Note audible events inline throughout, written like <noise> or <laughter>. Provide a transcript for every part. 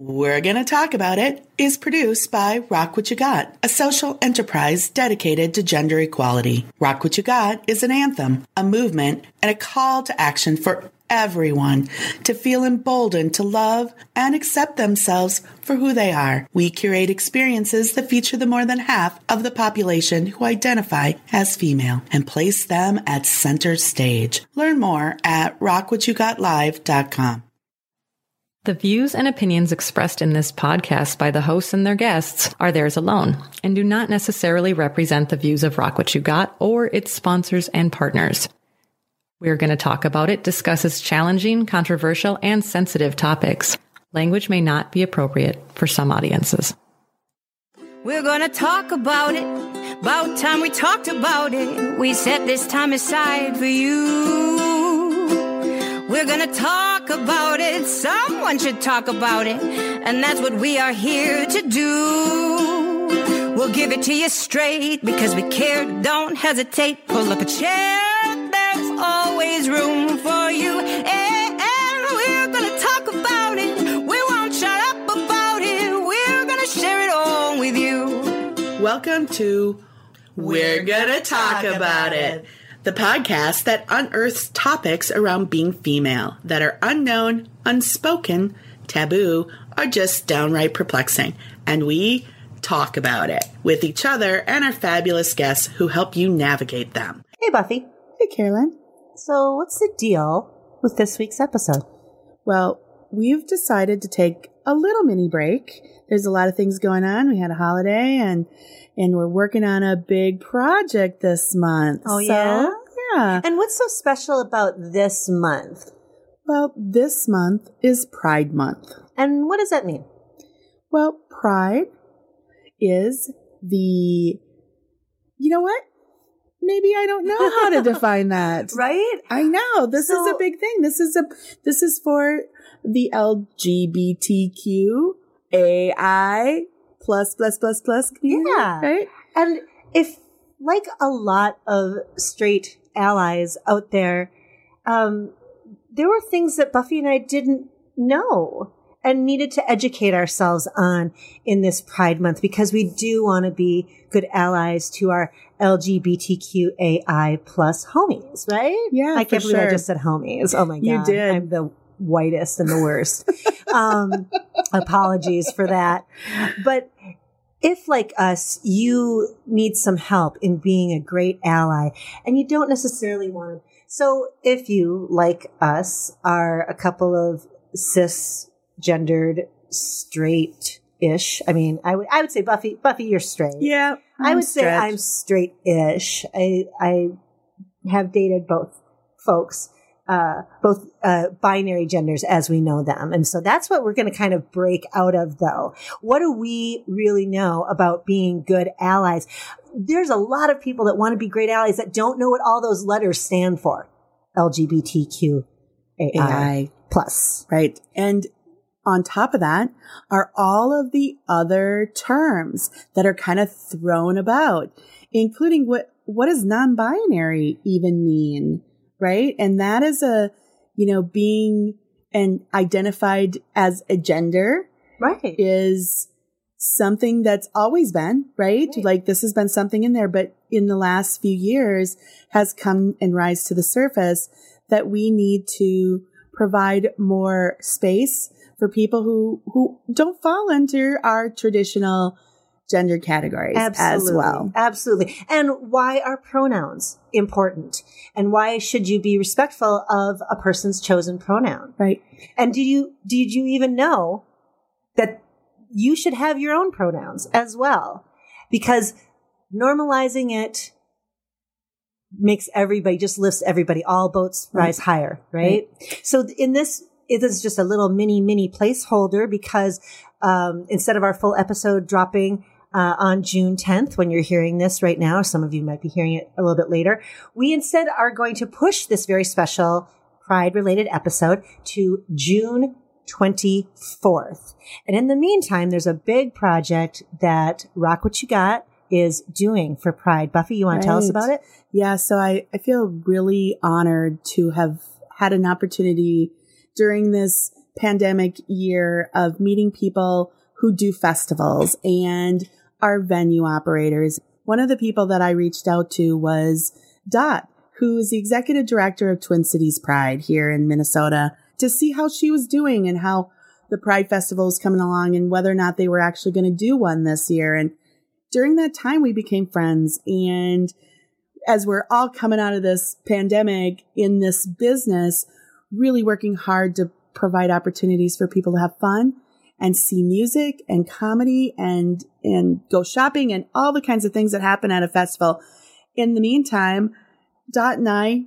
We're Gonna Talk About It is produced by Rock What You Got, a social enterprise dedicated to gender equality. Rock What You Got is an anthem, a movement, and a call to action for everyone to feel emboldened to love and accept themselves for who they are. We curate experiences that feature the more than half of the population who identify as female and place them at center stage. Learn more at rockwhatyougotlive.com. The views and opinions expressed in this podcast by the hosts and their guests are theirs alone and do not necessarily represent the views of Rock What You Got or its sponsors and partners. We're going to talk about it, discusses challenging, controversial, and sensitive topics. Language may not be appropriate for some audiences. We're gonna talk about it. About time we talked about it. We set this time aside for you. We're gonna talk about it. Someone should talk about it. And that's what we are here to do. We'll give it to you straight because we care. Don't hesitate. Pull up a chair. There's always room for you. And we're gonna talk about it. We won't shut up about it. We're gonna share it all with you. Welcome to We're Gonna Talk About It, the podcast that unearths topics around being female that are unknown, unspoken, taboo, or just downright perplexing. And we talk about it with each other and our fabulous guests who help you navigate them. Hey, Buffy. Hey, Carolyn. So, what's the deal with this week's episode? Well, we've decided to take a little mini break. There's a lot of things going on. We had a holiday and and we're working on a big project this month. Oh, So, yeah? Yeah. And what's so special about this month? Well, this month is Pride Month. And what does that mean? Well, Pride is the You know what? Maybe I don't know how to <laughs> define that. Right? I know. This is a big thing. This is a this is for the LGBTQ AI plus plus plus plus community. Yeah. Right? And if, like a lot of straight allies out there, um, there were things that Buffy and I didn't know and needed to educate ourselves on in this Pride Month because we do want to be good allies to our LGBTQAI plus homies, right? Yeah, I can't believe I just said homies. Oh my god, You did. I'm the whitest and the worst. um, <laughs> apologies for that, but if like us you need some help in being a great ally and you don't necessarily want to so if you like us are a couple of cisgendered straight ish i mean i would i would say buffy buffy you're straight Yeah. i I'm would say i'm straight ish i i have dated both folks uh, both uh, binary genders as we know them. And so that's what we're going to kind of break out of, though. What do we really know about being good allies? There's a lot of people that want to be great allies that don't know what all those letters stand for. LGBTQAI AI. plus. Right. And on top of that are all of the other terms that are kind of thrown about, including what, what does non-binary even mean? Right. And that is a, you know, being and identified as a gender Right. is something that's always been, right? Right. Like this has been something in there, but in the last few years has come and rise to the surface that we need to provide more space for people who, who don't fall into our traditional gender categories as well. Absolutely. And why are pronouns important? And why should you be respectful of a person's chosen pronoun? Right. And did you did you even know that you should have your own pronouns as well? Because normalizing it makes everybody just lifts everybody. All boats rise higher, right? So in this, it is just a little mini mini placeholder because um, instead of our full episode dropping uh, on June 10th, when you're hearing this right now, some of you might be hearing it a little bit later. We instead are going to push this very special Pride related episode to June 24th. And in the meantime, there's a big project that Rock What You Got is doing for Pride. Buffy, you want to tell us about it? Yeah, so I, I feel really honored to have had an opportunity during this pandemic year of meeting people who do festivals and our venue operators. One of the people that I reached out to was Dot, who is the executive director of Twin Cities Pride here in Minnesota to see how she was doing and how the Pride Festival is coming along and whether or not they were actually going to do one this year. And during that time, we became friends. And as we're all coming out of this pandemic in this business, really working hard to provide opportunities for people to have fun and see music and comedy and, and go shopping and all the kinds of things that happen at a festival. In the meantime, Dot and I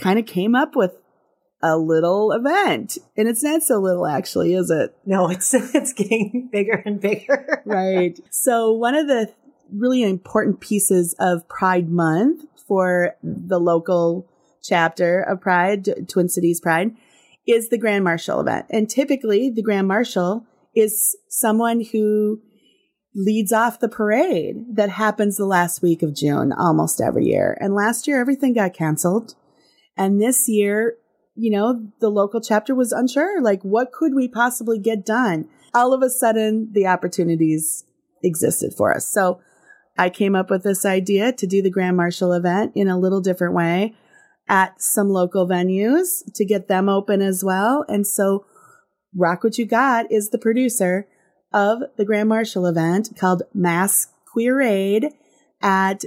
kind of came up with a little event. And it's not so little actually, is it? No, it's <laughs> it's getting bigger and bigger. right. So one of the really important pieces of Pride Month for the local chapter of Pride, Twin Cities Pride, is the Grand Marshal event. And typically the Grand Marshal is someone who leads off the parade that happens the last week of June almost every year. And last year everything got canceled. And this year you know, the local chapter was unsure, like, what could we possibly get done? All of a sudden, the opportunities existed for us. So I came up with this idea to do the Grand Marshal event in a little different way at some local venues to get them open as well. And so Rock What You Got is the producer of the Grand Marshal event called Mass Queerade at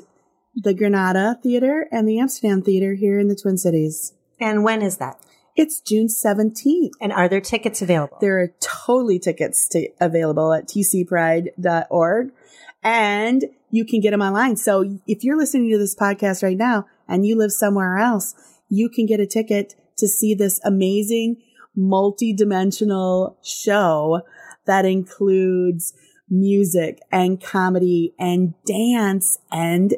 the Granada Theater and the Amsterdam Theater here in the Twin Cities. And when is that? It's June 17th. And are there tickets available? There are totally tickets to, available at tcpride.org and you can get them online. So if you're listening to this podcast right now and you live somewhere else, you can get a ticket to see this amazing multi-dimensional show that includes music and comedy and dance and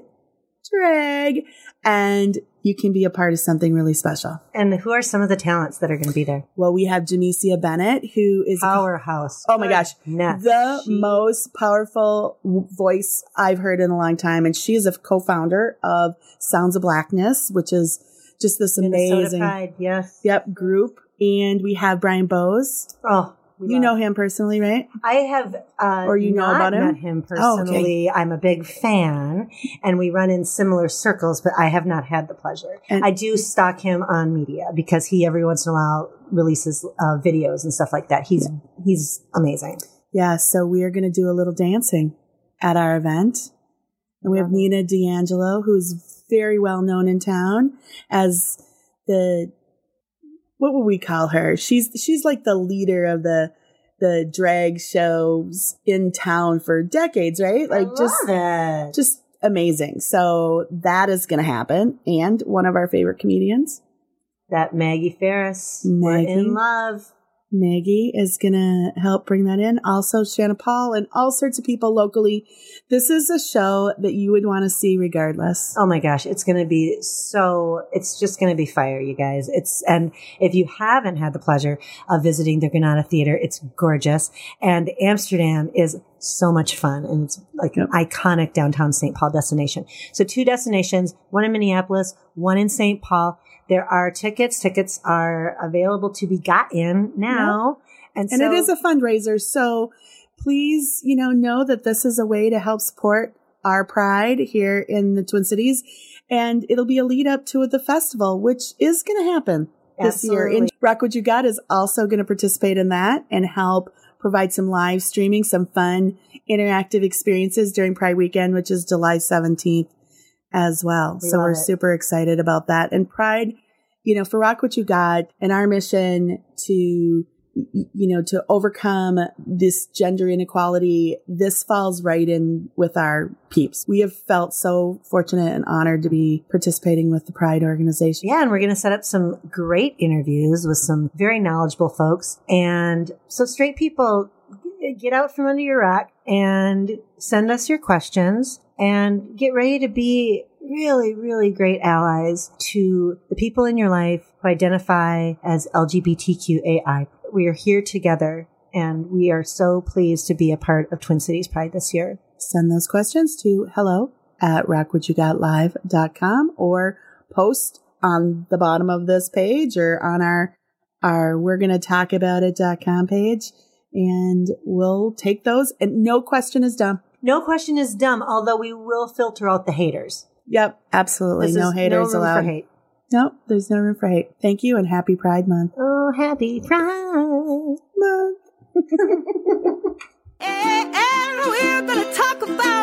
drag and you can be a part of something really special. And who are some of the talents that are going to be there? Well, we have Jamecia Bennett, who is powerhouse. Oh my gosh, the she... most powerful voice I've heard in a long time, and she is a co-founder of Sounds of Blackness, which is just this Minnesota amazing, Pride, yes, yep, group. And we have Brian Bose. Oh, you know him personally, right? I have, uh, or you know about him? Met him personally. Oh, okay. I'm a big fan, and we run in similar circles, but I have not had the pleasure. And I do stalk him on media because he every once in a while releases uh, videos and stuff like that. He's yeah. he's amazing. Yeah, so we are going to do a little dancing at our event, and we have Nina DiAngelo, who's very well known in town as the what would we call her? She's she's like the leader of the the drag shows in town for decades, right? Like just it. just amazing. So that is going to happen. And one of our favorite comedians, that Maggie Faris, Maggie. We're in love. Maggie is going to help bring that in. Also, Shanna Paul and all sorts of people locally. This is a show that you would want to see regardless. Oh my gosh. It's going to be so, it's just going to be fire, you guys. It's, and if you haven't had the pleasure of visiting the Granada Theater, it's gorgeous. And Amsterdam is so much fun and it's like an iconic downtown St. Paul destination. So two destinations, one in Minneapolis, one in St. Paul. There are tickets. Tickets are available to be gotten now. And, and so, it is a fundraiser. So please, you know, know that this is a way to help support our pride here in the Twin Cities. And it'll be a lead up to the festival, which is going to happen this Absolutely. year. And Rock What You Got is also going to participate in that and help provide some live streaming, some fun interactive experiences during Pride Weekend, which is July 17th as well. We so we're it. super excited about that. And Pride, you know, for Rock What You Got and our mission to you know, to overcome this gender inequality, this falls right in with our peeps. We have felt so fortunate and honored to be participating with the Pride organization. Yeah, and we're going to set up some great interviews with some very knowledgeable folks. And so straight people, get out from under your rock and send us your questions and get ready to be really, really great allies to the people in your life who identify as LGBTQAI. We are here together and we are so pleased to be a part of Twin Cities Pride this year. Send those questions to hello at rockwhatyougotlive.com or post on the bottom of this page or on our our we're going to talk about it.com page and we'll take those and no question is dumb. No question is dumb, although we will filter out the haters. Yep, absolutely. No haters no room allowed. For hate. Nope, there's no room for hate. Thank you and happy Pride Month. Oh, happy Pride. Month. <laughs> And we're gonna talk about